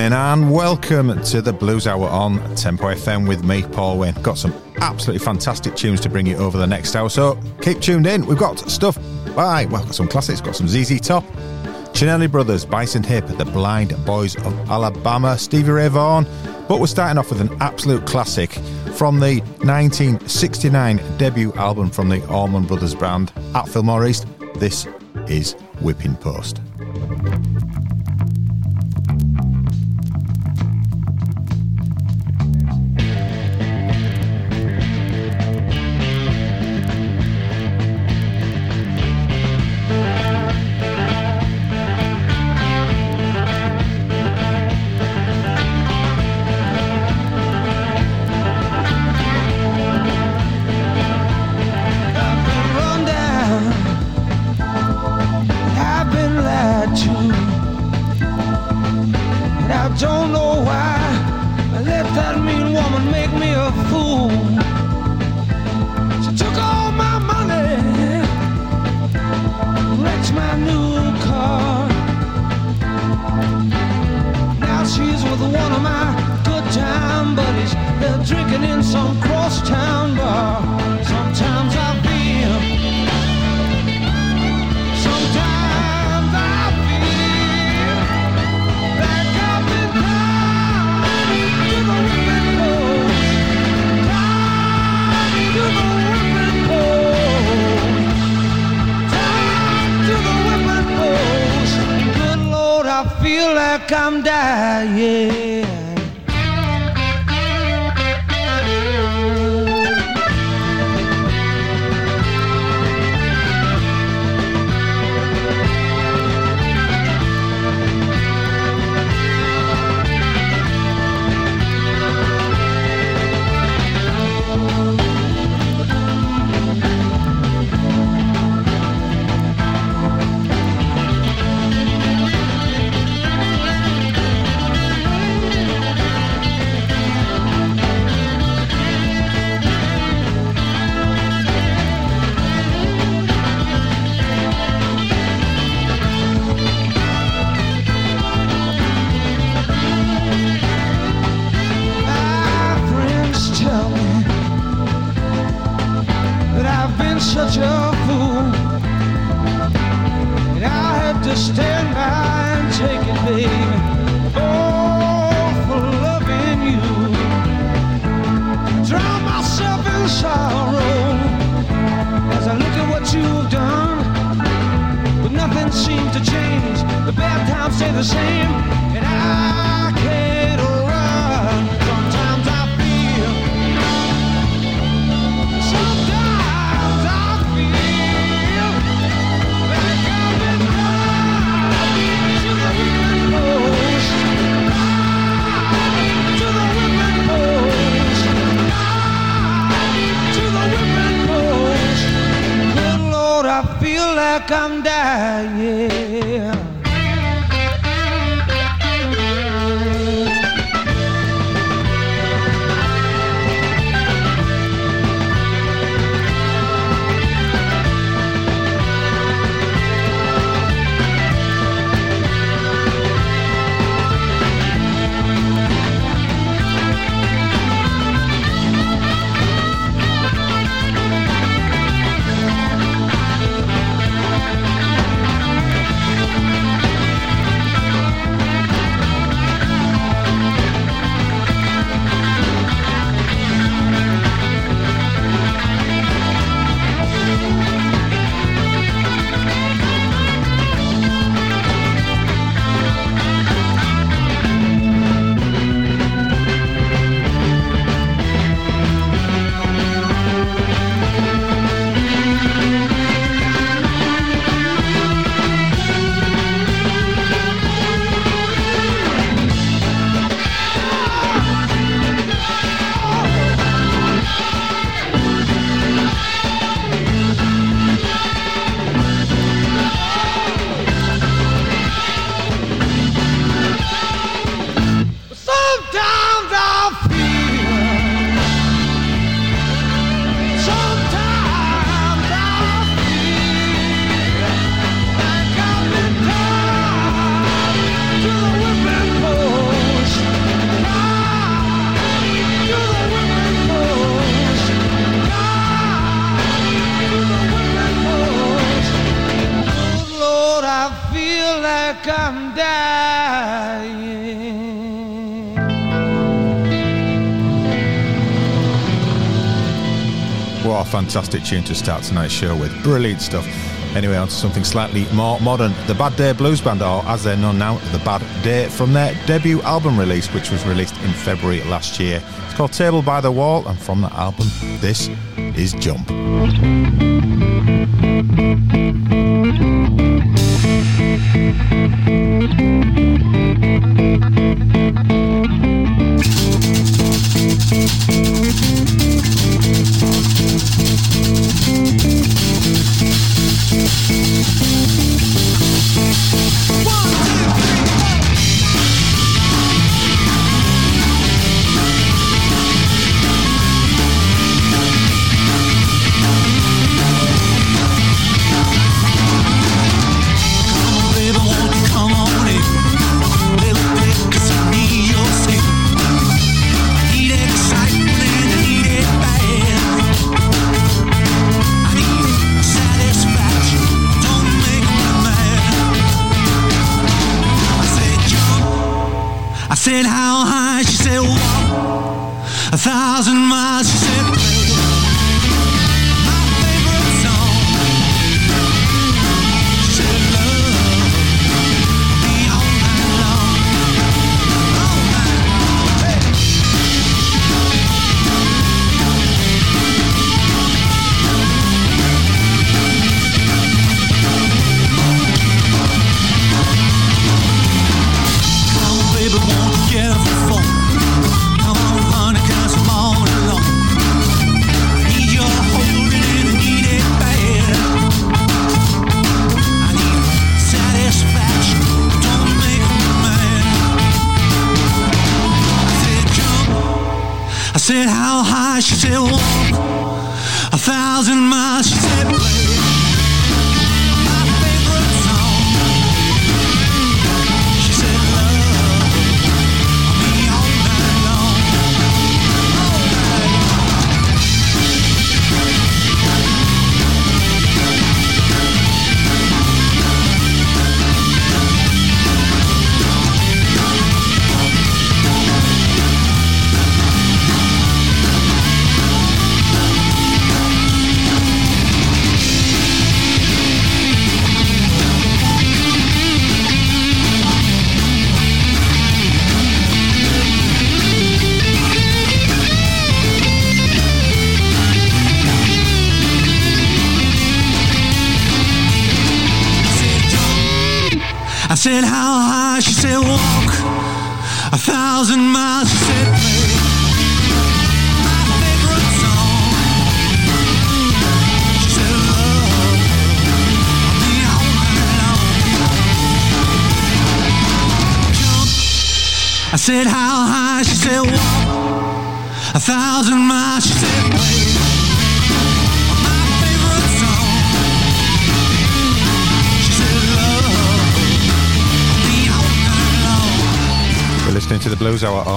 evening and welcome to the Blues Hour on Tempo FM with me, Paul Wayne. Got some absolutely fantastic tunes to bring you over the next hour, so keep tuned in. We've got stuff by, well, got some classics, got some ZZ Top, Cinelli Brothers, Bison Hip, The Blind Boys of Alabama, Stevie Ray Vaughan, but we're starting off with an absolute classic from the 1969 debut album from the Allman Brothers band at Fillmore East. This is Whipping Post. come down, yeah. Fantastic tune to start tonight's show with. Brilliant stuff. Anyway, on to something slightly more modern. The Bad Day Blues Band, or as they're known now, The Bad Day, from their debut album release, which was released in February last year. It's called Table by the Wall, and from that album, this is Jump.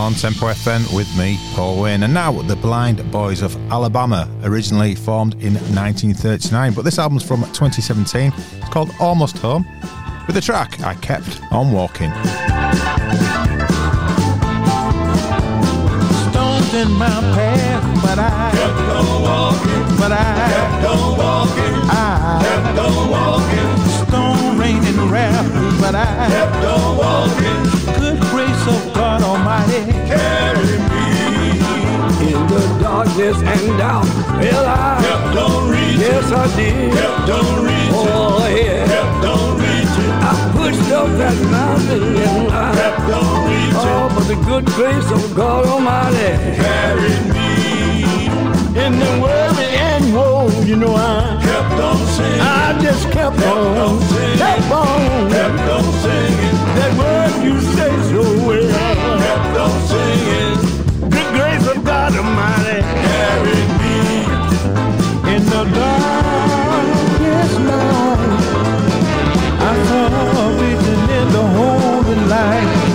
On Tempo FM with me, Paul Wayne. And now, the Blind Boys of Alabama, originally formed in 1939. But this album's from 2017. It's called Almost Home, with the track I Kept on Walking. Stones in my path, but I kept on walking. But I kept on walking. I kept on walking. Stone raining wrath, but I kept on walking good grace of God Almighty carry me in the darkness and doubt. Well, I kept on reaching. Yes, I did. Kept on reaching. Oh, yeah. Kept on reaching. I pushed up that mountain and I kept on reaching. Oh, but the good grace of God Almighty carried me in the worry and. You know I kept on singing. I just kept, kept on, on singing. kept on, kept on singing. That word you say so well. Kept on singing. Good grace of God Almighty carried me in the darkest night. I saw a vision in the holy light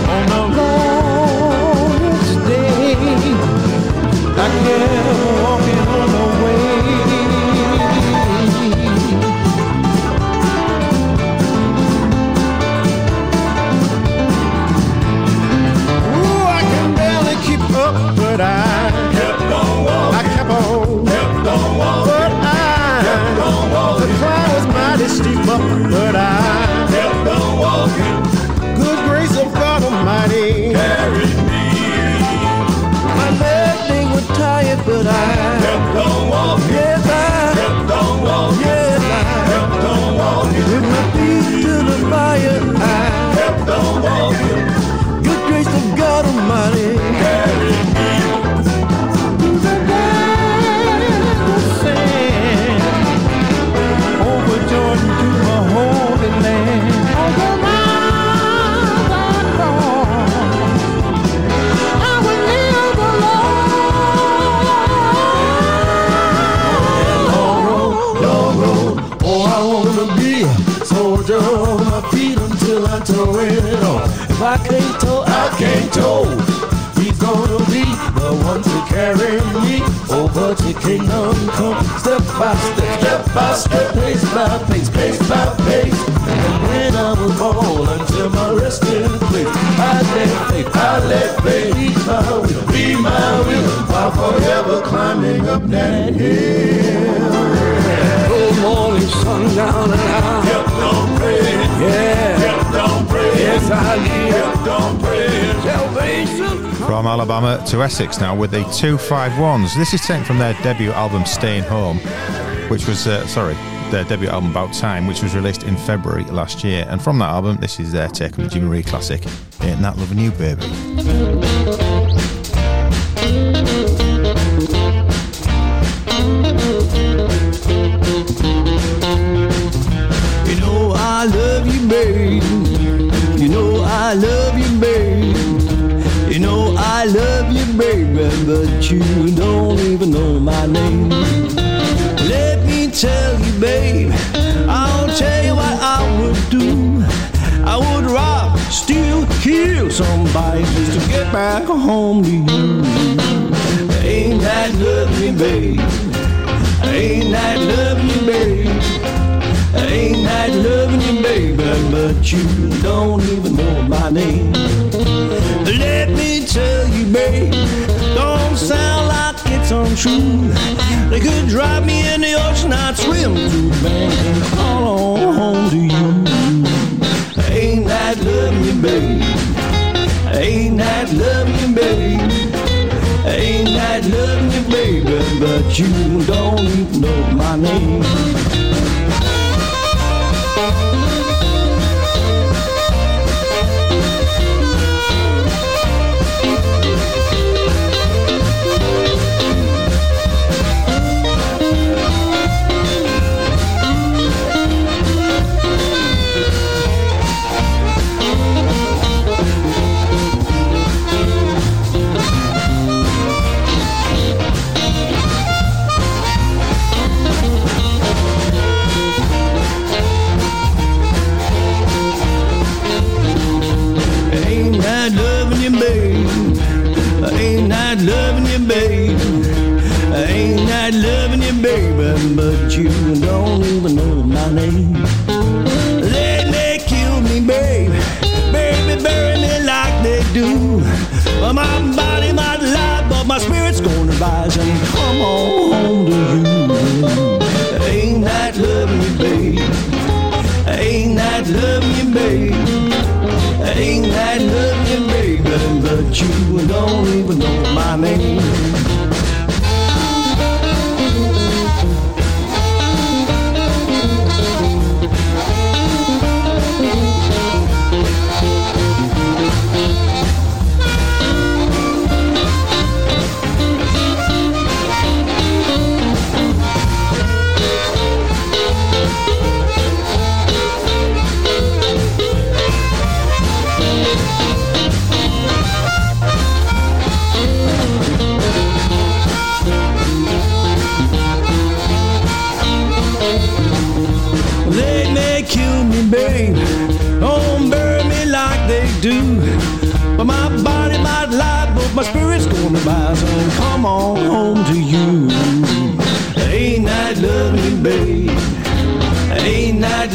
but I kept on walking. Good grace of God Almighty carried me. My legs they were tired, but I kept on walking. Yes, I kept on walking. Yes, I kept on walking. With my feet to the fire, I kept on walking. From Alabama to Essex now with the 251s. This is taken from their debut album Staying Home, which was, uh, sorry, their debut album About Time, which was released in February last year. And from that album, this is their take on the Jimmy Reed classic, Ain't That Loving You, Baby. You don't even know my name. Let me tell you, babe, I'll tell you what I would do. I would rob, steal, kill somebody just to get back home to you. Ain't that loving, babe? Ain't that you, babe? Ain't that you, baby, but you don't even know my name. Let me tell you, babe, sound like it's untrue. They could drive me in the ocean, I'd swim to the bank and call on home to you. Ain't that loving you, babe? Ain't that loving you, babe? Ain't that you, baby, but you don't even know my name. Come on home to you. Ain't that loving you, babe? Ain't that loving you, babe? Ain't that loving you, baby? But you don't even know my name.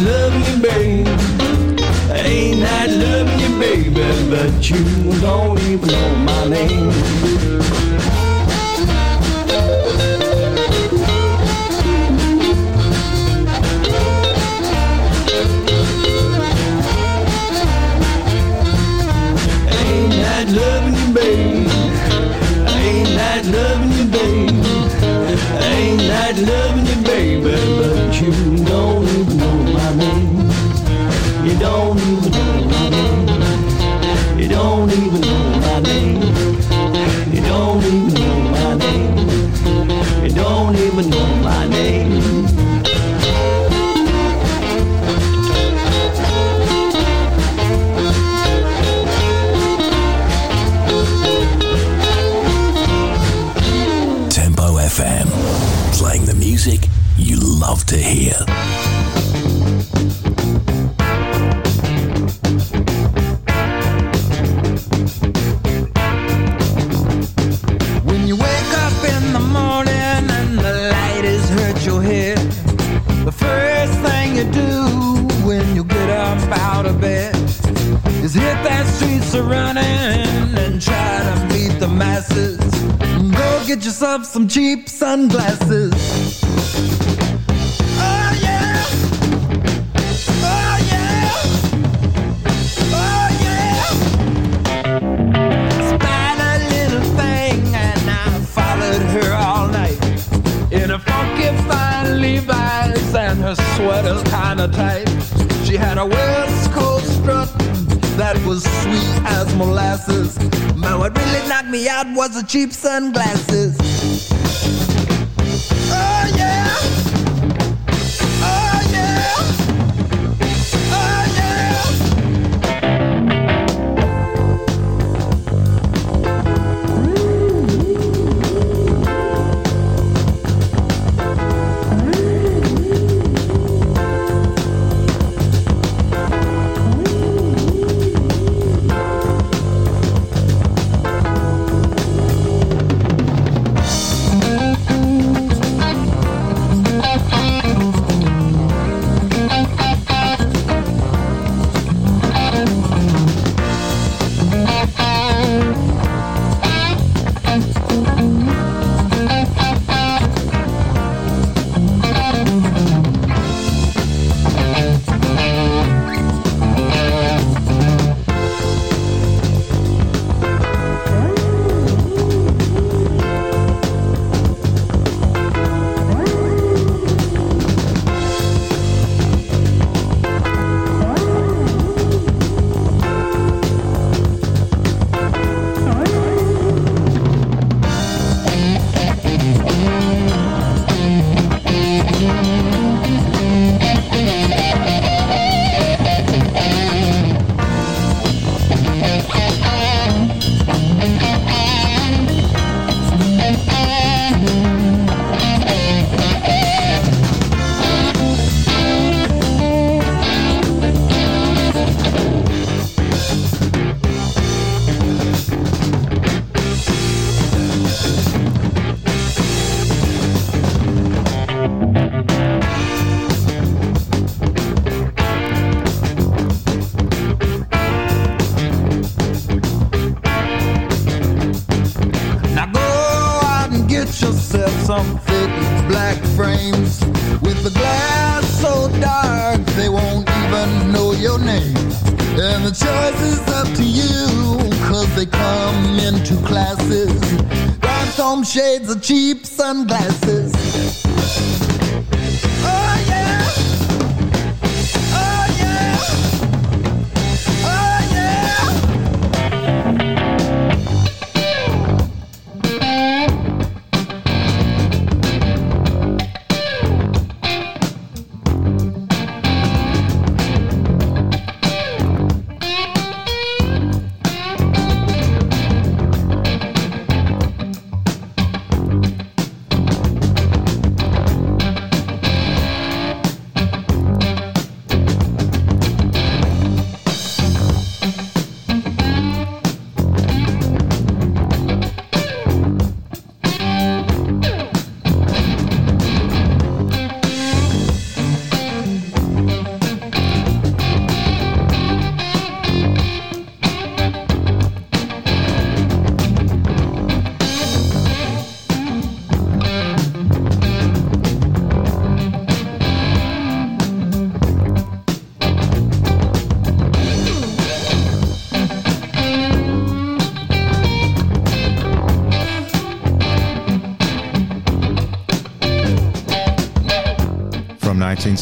Loving you, babe? Ain't that loving you, baby? But you don't even know my name. FM, playing the music you love to hear. Some cheap sunglasses. Oh yeah. Oh yeah. Oh yeah. Spied a little thing and I followed her all night in a funky fine Levi's and her sweater's kinda tight. She had a West Coast strut that was sweet as molasses. Man, what really knocked me out was the cheap sunglasses.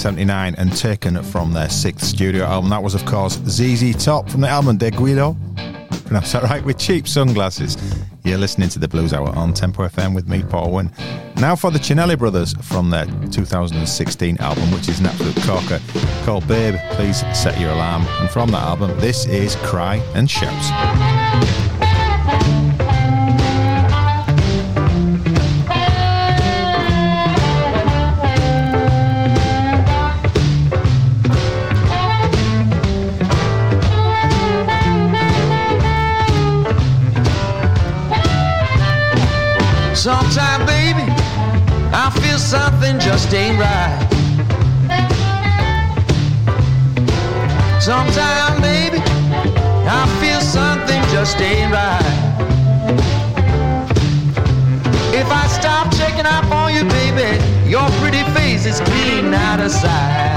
1979 and taken from their sixth studio album. That was, of course, ZZ Top from the album Degüello. Pronounce that right? With cheap sunglasses. You're listening to the Blues Hour on Tempo FM with me, Paul Wayne. Now for the Cinelli Brothers from their 2016 album, which is an absolute corker, called Babe, Please Set Your Alarm. And from that album, this is Cry and Shouts. Feel something just ain't right. Sometime, baby, I feel something just ain't right. If I stop checking up on you, baby, your pretty face is clean out of sight.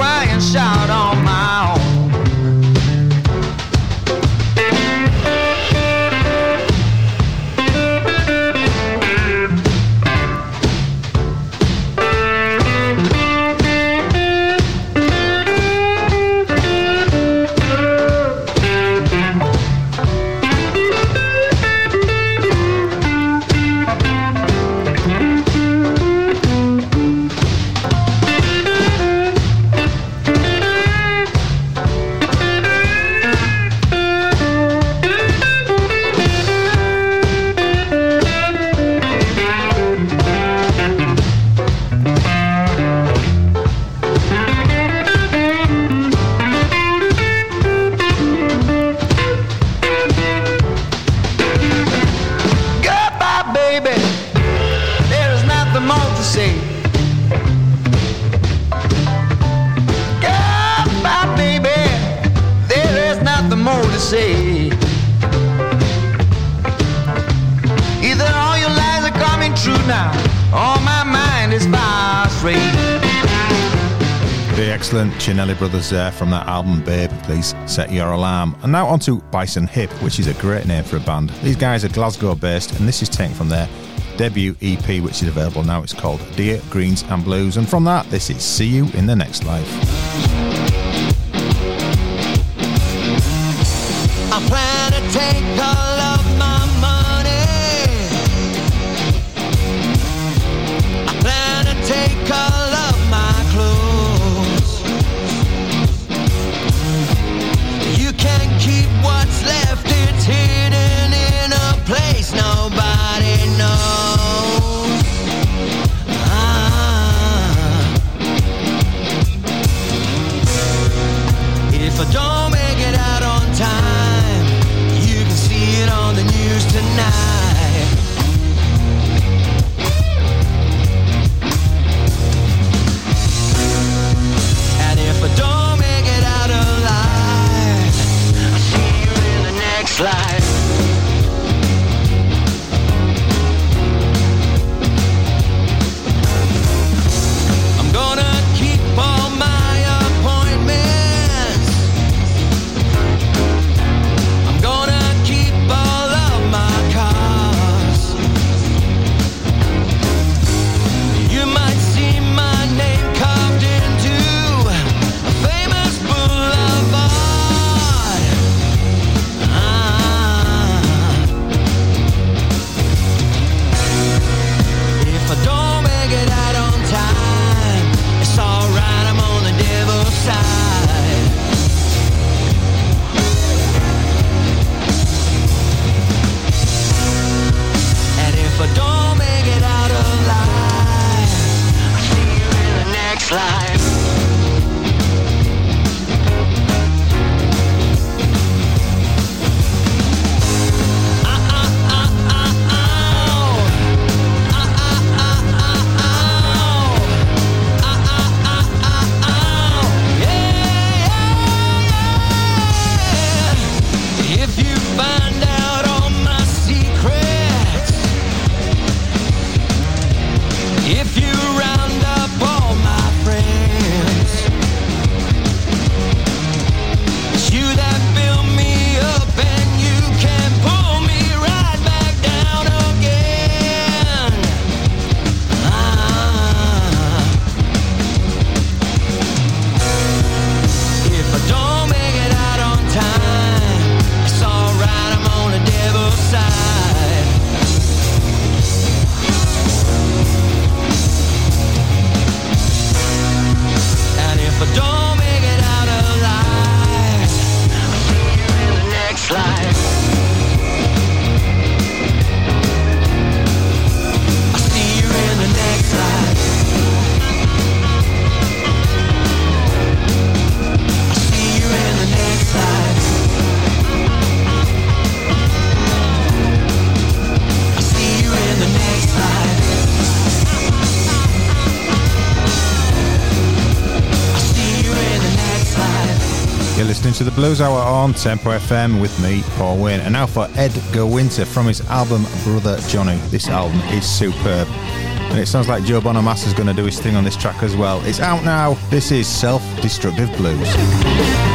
And shout Cinelli brothers there from that album Babe, please set your alarm. And now on to Bison Hip, which is a great name for a band. These guys are Glasgow based, and this is taken from their debut EP, which is available now. It's called Dear Greens and Blues. And from that, this is See You in the Next Life. Blues Hour on Tempo FM with me, Paul Wayne. And now for Edgar Winter from his album Brother Johnny. This album is superb. And it sounds like Joe Bonamassa is going to do his thing on this track as well. It's out now. This is Self Destructive Blues.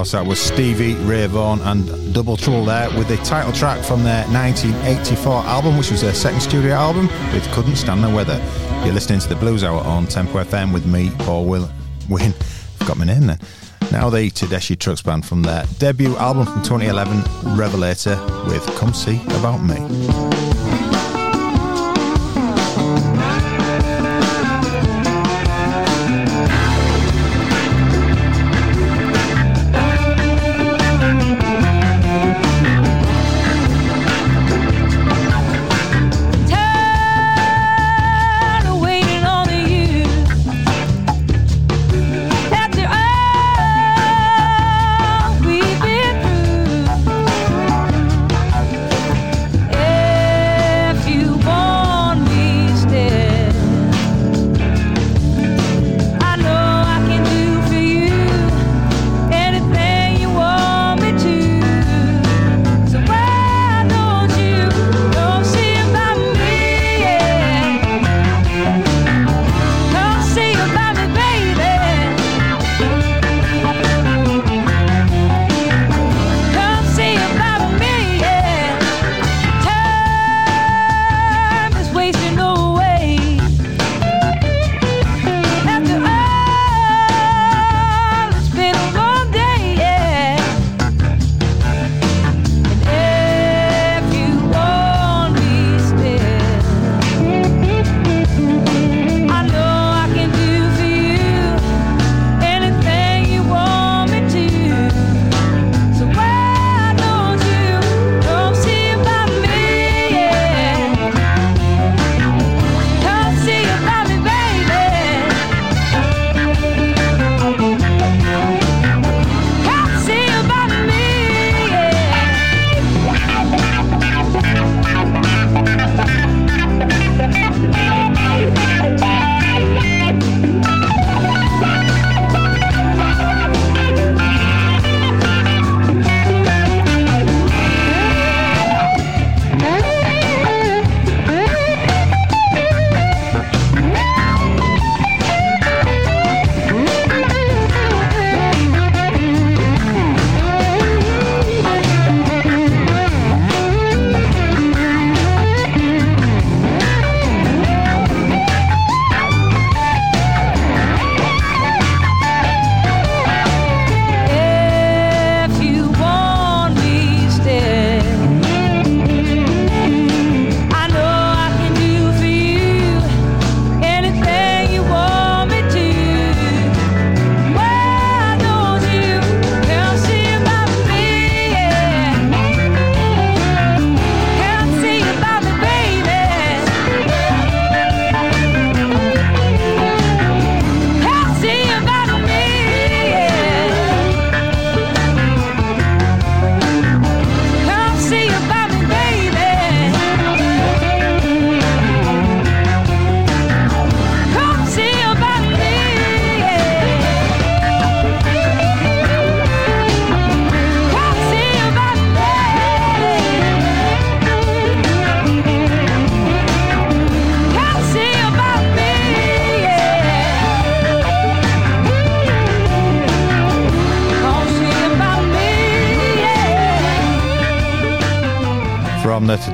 Course, that was Stevie Ray Vaughan and Double Trouble there with the title track from their 1984 album, which was their second studio album with Couldn't Stand the Weather. You're listening to the Blues Hour on Tempo FM with me, Paul Will- Win. Forgot my name then. Now the Tedeschi Trucks Band from their debut album from 2011, Revelator, with Come See About Me.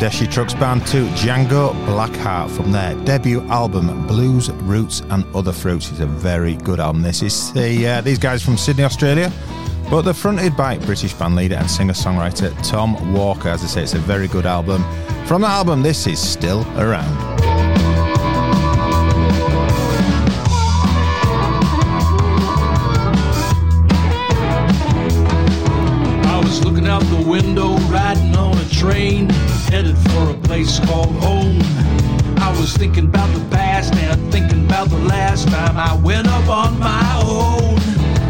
Tedeschi Trucks Band to Django Blackheart from their debut album Blues, Roots and Other Fruits. It's a very good album. This is the, uh, these guys from Sydney, Australia, but they're fronted by British band leader and singer-songwriter Tom Walker. As I say, it's a very good album. From the album, this is Still Around. Place called home. I was thinking about the past and thinking about the last time I went up on my own.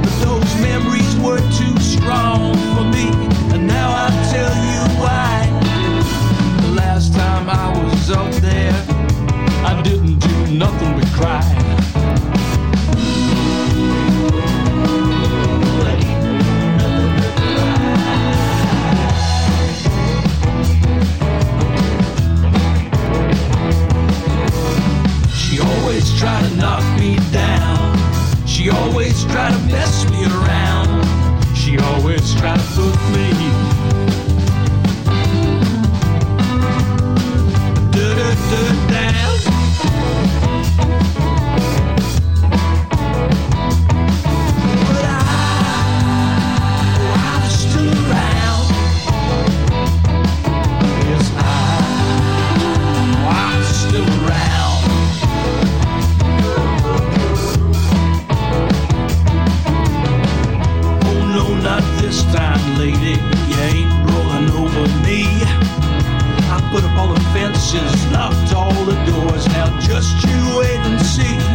But those memories were too strong for me, and now I tell you why. The last time I was up there, I didn't do nothing but cry. try to knock me down. She always try to mess me around. She always try to put me. Da, da, da, down. this time, lady, you ain't rolling over me. I put up all the fences, locked all the doors. Now just you wait and see.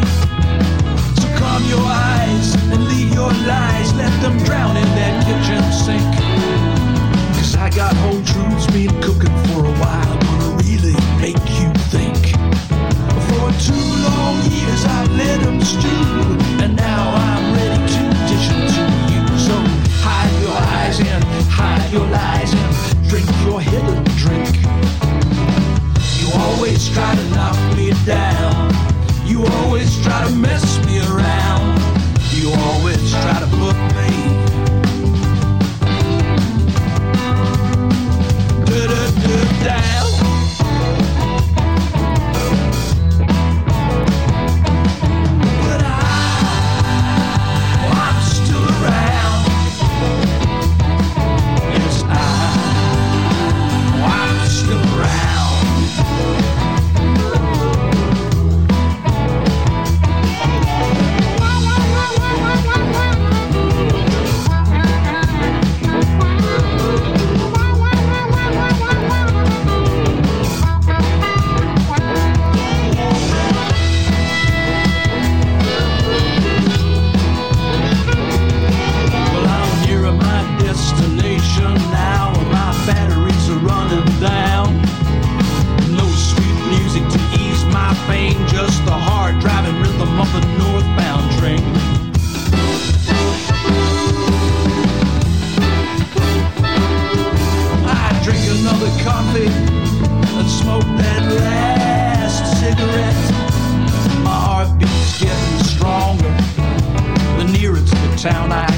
sound I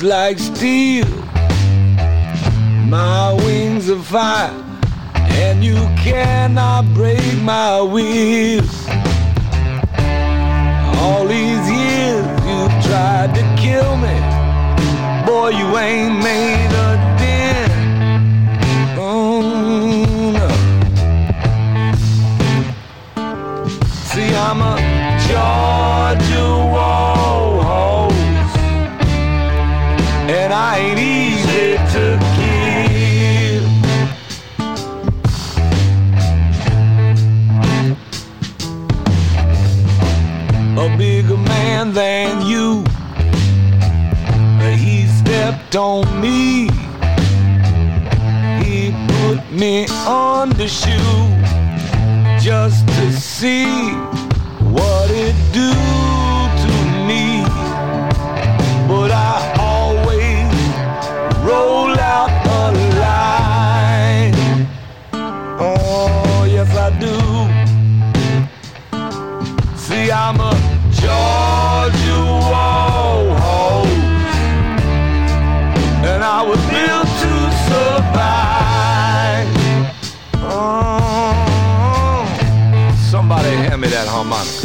It's like steel. My wings of fire, and you cannot break my wheels. All these years you tried to kill me. Boy, you ain't made a dent. Oh, no. See, I'm a Georgia war. ain't easy to kill. A bigger man than you, he stepped on me. He put me on the shoe just to see what it do. I'm a Georgia Warhorse, and I was built to survive. Oh, somebody hand me that harmonica.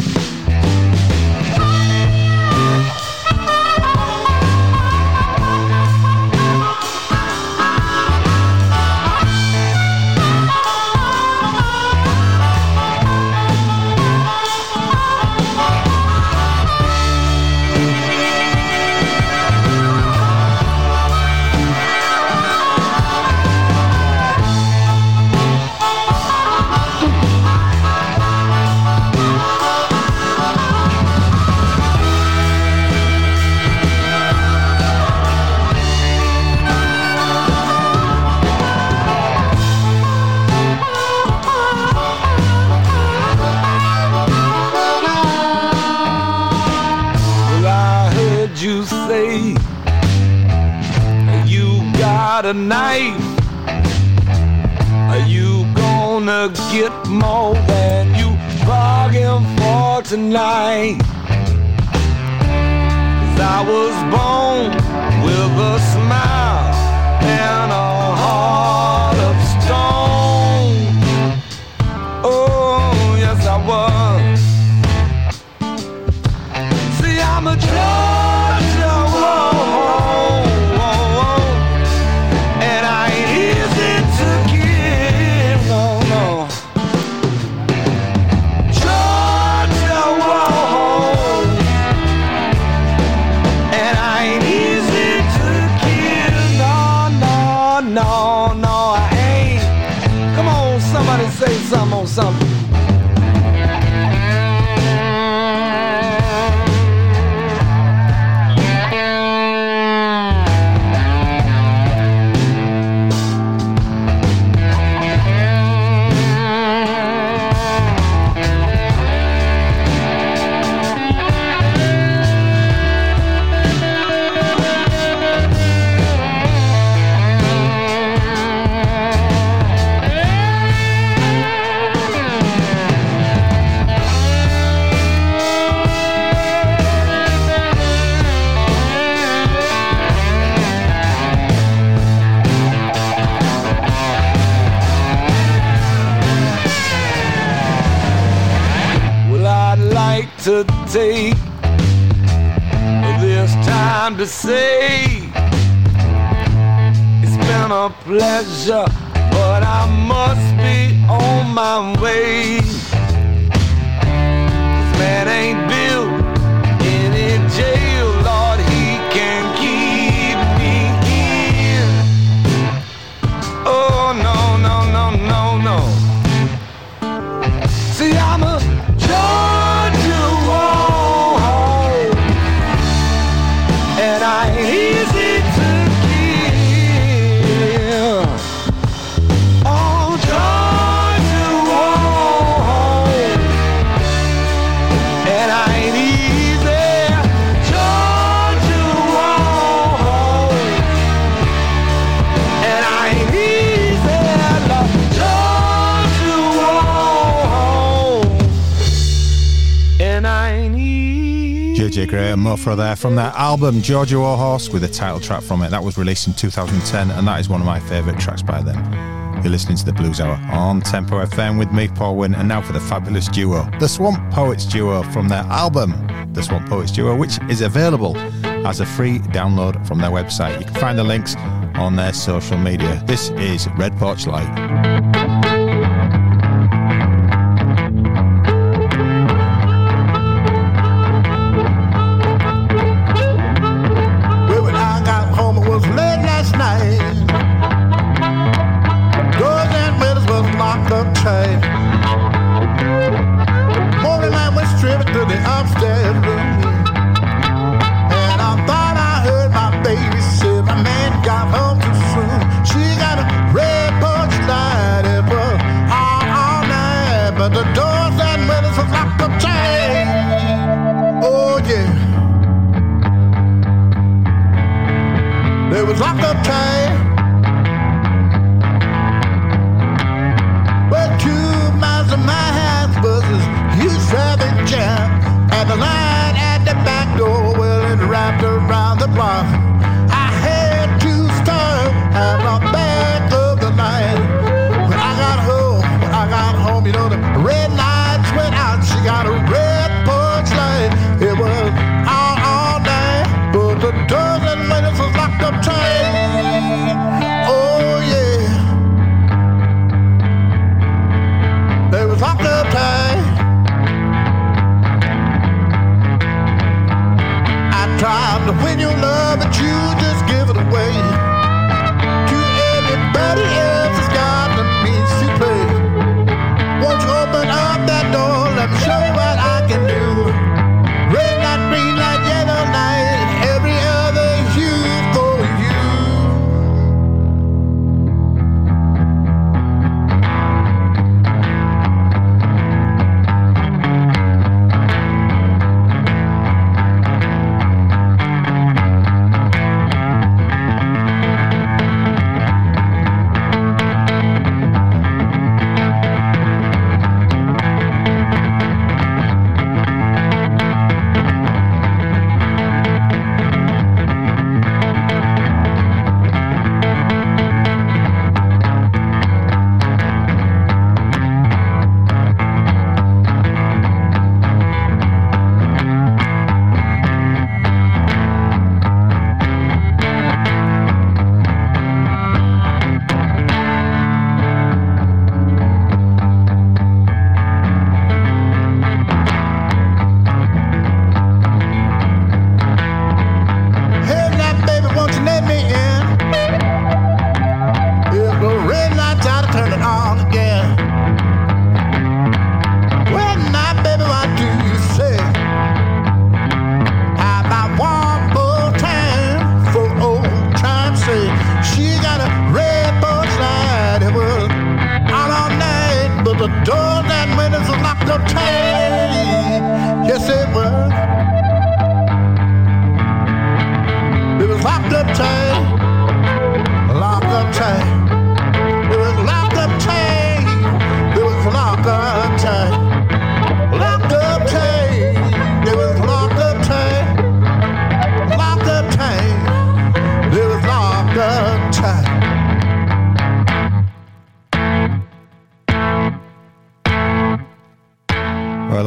from their album Georgia Warhorse with a title track from it. That was released in 2010, and that is one of my favourite tracks by them. You're listening to the Blues Hour on Tempo FM with me, Paul Wynn, and now for the fabulous duo, the Swamp Poets Duo, from their album, The Swamp Poets Duo, which is available as a free download from their website. You can find the links on their social media. This is Red Porch Light.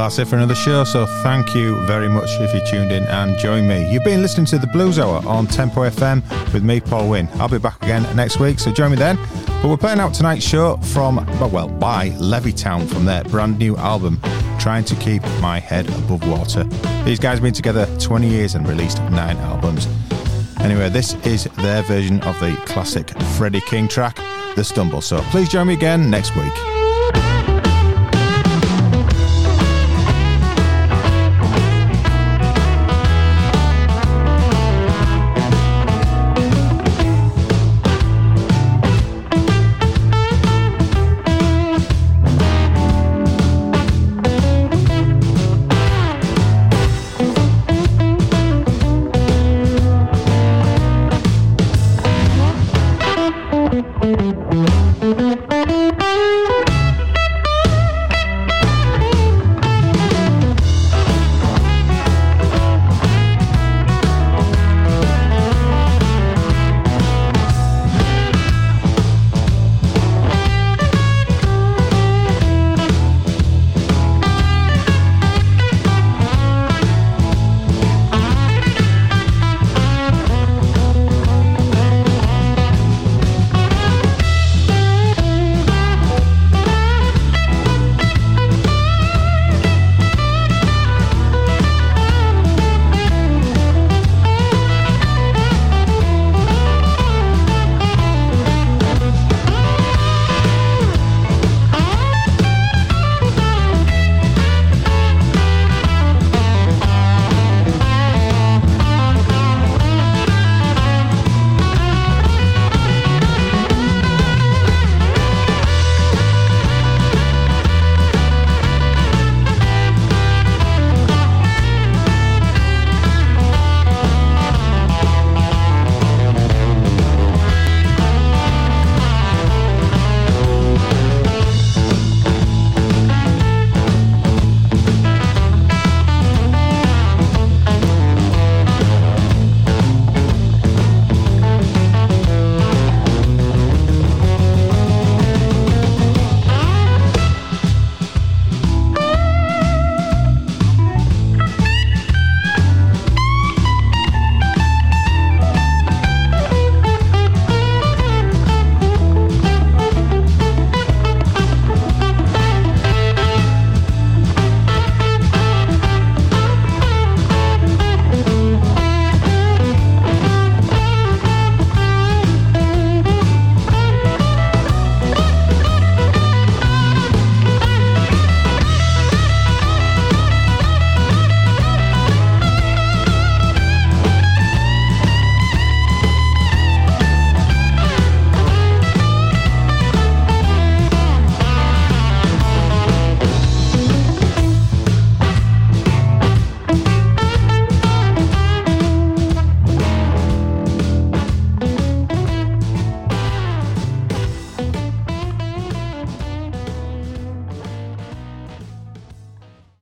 that's it for another show. So thank you very much if you tuned in and join me. You've been listening to the Blues Hour on Tempo FM with me, Paul Wynn. I'll be back again next week, so join me then. But we're playing out tonight's show from, well, by Levee Town from their brand new album, Trying to Keep My Head Above Water. These guys have been together 20 years and released nine albums. Anyway, this is their version of the classic Freddie King track, The Stumble. So please join me again next week.